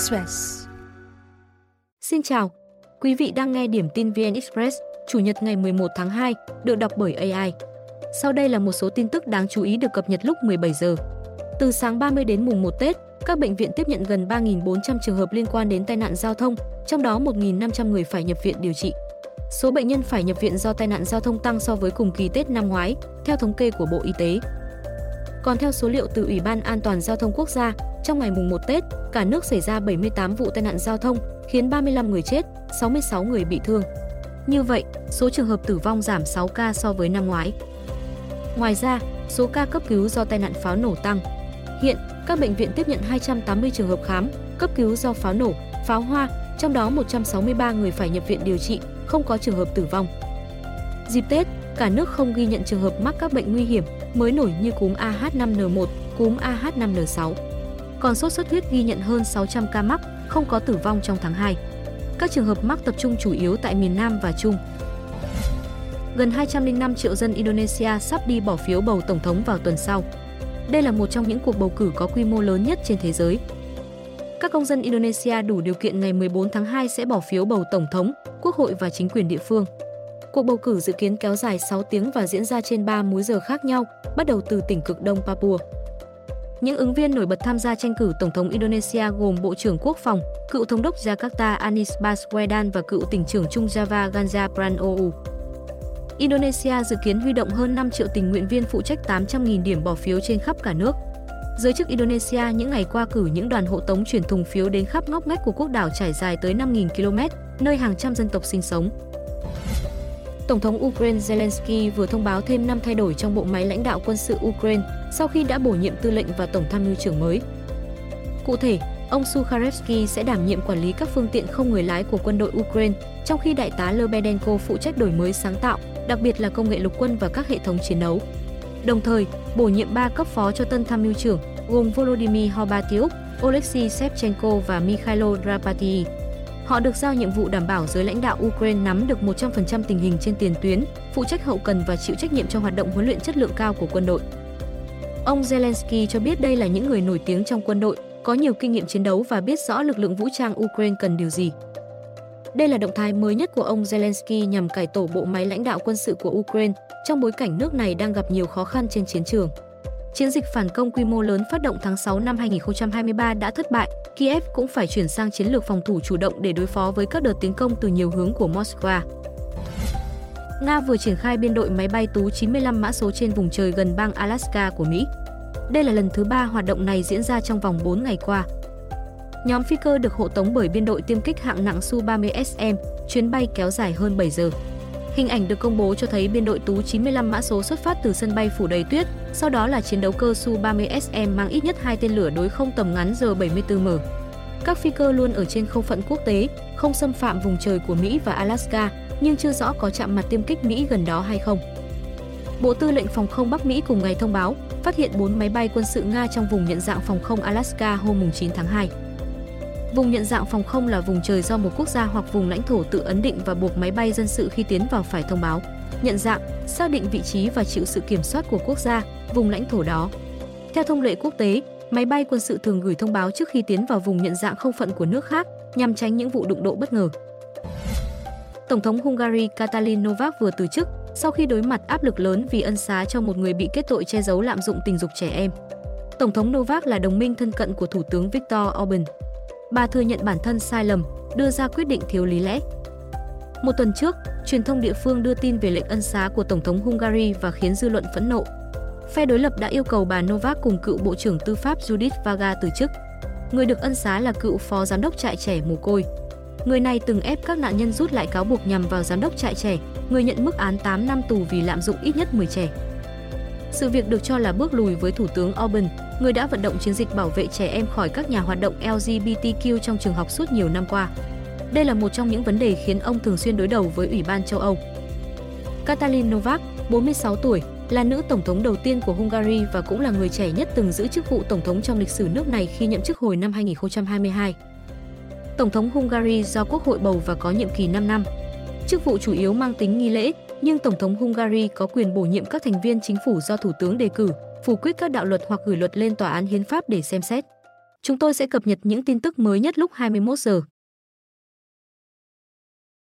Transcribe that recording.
Express. Xin chào, quý vị đang nghe điểm tin VN Express, Chủ nhật ngày 11 tháng 2, được đọc bởi AI. Sau đây là một số tin tức đáng chú ý được cập nhật lúc 17 giờ. Từ sáng 30 đến mùng 1 Tết, các bệnh viện tiếp nhận gần 3.400 trường hợp liên quan đến tai nạn giao thông, trong đó 1.500 người phải nhập viện điều trị. Số bệnh nhân phải nhập viện do tai nạn giao thông tăng so với cùng kỳ Tết năm ngoái, theo thống kê của Bộ Y tế. Còn theo số liệu từ Ủy ban An toàn giao thông quốc gia, trong ngày mùng 1 Tết, cả nước xảy ra 78 vụ tai nạn giao thông, khiến 35 người chết, 66 người bị thương. Như vậy, số trường hợp tử vong giảm 6 ca so với năm ngoái. Ngoài ra, số ca cấp cứu do tai nạn pháo nổ tăng. Hiện, các bệnh viện tiếp nhận 280 trường hợp khám, cấp cứu do pháo nổ, pháo hoa, trong đó 163 người phải nhập viện điều trị, không có trường hợp tử vong. Dịp Tết, cả nước không ghi nhận trường hợp mắc các bệnh nguy hiểm mới nổi như cúm AH5N1, cúm AH5N6. Còn sốt xuất huyết ghi nhận hơn 600 ca mắc, không có tử vong trong tháng 2. Các trường hợp mắc tập trung chủ yếu tại miền Nam và Trung. Gần 205 triệu dân Indonesia sắp đi bỏ phiếu bầu tổng thống vào tuần sau. Đây là một trong những cuộc bầu cử có quy mô lớn nhất trên thế giới. Các công dân Indonesia đủ điều kiện ngày 14 tháng 2 sẽ bỏ phiếu bầu tổng thống, quốc hội và chính quyền địa phương. Cuộc bầu cử dự kiến kéo dài 6 tiếng và diễn ra trên 3 múi giờ khác nhau, bắt đầu từ tỉnh cực đông Papua. Những ứng viên nổi bật tham gia tranh cử Tổng thống Indonesia gồm Bộ trưởng Quốc phòng, cựu thống đốc Jakarta Anies Baswedan và cựu tỉnh trưởng Trung Java Ganja Pranowo. Indonesia dự kiến huy động hơn 5 triệu tình nguyện viên phụ trách 800.000 điểm bỏ phiếu trên khắp cả nước. Giới chức Indonesia những ngày qua cử những đoàn hộ tống chuyển thùng phiếu đến khắp ngóc ngách của quốc đảo trải dài tới 5.000 km, nơi hàng trăm dân tộc sinh sống. Tổng thống Ukraine Zelensky vừa thông báo thêm 5 thay đổi trong bộ máy lãnh đạo quân sự Ukraine sau khi đã bổ nhiệm tư lệnh và tổng tham mưu trưởng mới. Cụ thể, ông Sukharevsky sẽ đảm nhiệm quản lý các phương tiện không người lái của quân đội Ukraine, trong khi đại tá Lebedenko phụ trách đổi mới sáng tạo, đặc biệt là công nghệ lục quân và các hệ thống chiến đấu. Đồng thời, bổ nhiệm 3 cấp phó cho tân tham mưu trưởng gồm Volodymyr Horbatyuk, Oleksiy Shevchenko và Mikhailo Drapati. Họ được giao nhiệm vụ đảm bảo giới lãnh đạo Ukraine nắm được 100% tình hình trên tiền tuyến, phụ trách hậu cần và chịu trách nhiệm cho hoạt động huấn luyện chất lượng cao của quân đội. Ông Zelensky cho biết đây là những người nổi tiếng trong quân đội, có nhiều kinh nghiệm chiến đấu và biết rõ lực lượng vũ trang Ukraine cần điều gì. Đây là động thái mới nhất của ông Zelensky nhằm cải tổ bộ máy lãnh đạo quân sự của Ukraine trong bối cảnh nước này đang gặp nhiều khó khăn trên chiến trường. Chiến dịch phản công quy mô lớn phát động tháng 6 năm 2023 đã thất bại, Kiev cũng phải chuyển sang chiến lược phòng thủ chủ động để đối phó với các đợt tiến công từ nhiều hướng của Moscow. Nga vừa triển khai biên đội máy bay Tú 95 mã số trên vùng trời gần bang Alaska của Mỹ. Đây là lần thứ ba hoạt động này diễn ra trong vòng 4 ngày qua. Nhóm phi cơ được hộ tống bởi biên đội tiêm kích hạng nặng Su-30SM, chuyến bay kéo dài hơn 7 giờ. Hình ảnh được công bố cho thấy biên đội Tú 95 mã số xuất phát từ sân bay phủ đầy tuyết, sau đó là chiến đấu cơ Su-30SM mang ít nhất hai tên lửa đối không tầm ngắn R-74M. Các phi cơ luôn ở trên không phận quốc tế, không xâm phạm vùng trời của Mỹ và Alaska, nhưng chưa rõ có chạm mặt tiêm kích Mỹ gần đó hay không. Bộ Tư lệnh Phòng không Bắc Mỹ cùng ngày thông báo phát hiện 4 máy bay quân sự Nga trong vùng nhận dạng phòng không Alaska hôm 9 tháng 2. Vùng nhận dạng phòng không là vùng trời do một quốc gia hoặc vùng lãnh thổ tự ấn định và buộc máy bay dân sự khi tiến vào phải thông báo, nhận dạng, xác định vị trí và chịu sự kiểm soát của quốc gia, vùng lãnh thổ đó. Theo thông lệ quốc tế, máy bay quân sự thường gửi thông báo trước khi tiến vào vùng nhận dạng không phận của nước khác nhằm tránh những vụ đụng độ bất ngờ. Tổng thống Hungary Katalin Novak vừa từ chức sau khi đối mặt áp lực lớn vì ân xá cho một người bị kết tội che giấu lạm dụng tình dục trẻ em. Tổng thống Novak là đồng minh thân cận của Thủ tướng Viktor Orbán. Bà thừa nhận bản thân sai lầm, đưa ra quyết định thiếu lý lẽ. Một tuần trước, truyền thông địa phương đưa tin về lệnh ân xá của Tổng thống Hungary và khiến dư luận phẫn nộ. Phe đối lập đã yêu cầu bà Novak cùng cựu Bộ trưởng Tư pháp Judith Vaga từ chức. Người được ân xá là cựu phó giám đốc trại trẻ mồ côi. Người này từng ép các nạn nhân rút lại cáo buộc nhằm vào giám đốc trại trẻ, người nhận mức án 8 năm tù vì lạm dụng ít nhất 10 trẻ. Sự việc được cho là bước lùi với Thủ tướng Orbán, người đã vận động chiến dịch bảo vệ trẻ em khỏi các nhà hoạt động LGBTQ trong trường học suốt nhiều năm qua. Đây là một trong những vấn đề khiến ông thường xuyên đối đầu với Ủy ban châu Âu. Katalin Novak, 46 tuổi, là nữ tổng thống đầu tiên của Hungary và cũng là người trẻ nhất từng giữ chức vụ tổng thống trong lịch sử nước này khi nhậm chức hồi năm 2022. Tổng thống Hungary do Quốc hội bầu và có nhiệm kỳ 5 năm. Chức vụ chủ yếu mang tính nghi lễ, nhưng Tổng thống Hungary có quyền bổ nhiệm các thành viên chính phủ do Thủ tướng đề cử, phủ quyết các đạo luật hoặc gửi luật lên tòa án hiến pháp để xem xét. Chúng tôi sẽ cập nhật những tin tức mới nhất lúc 21 giờ.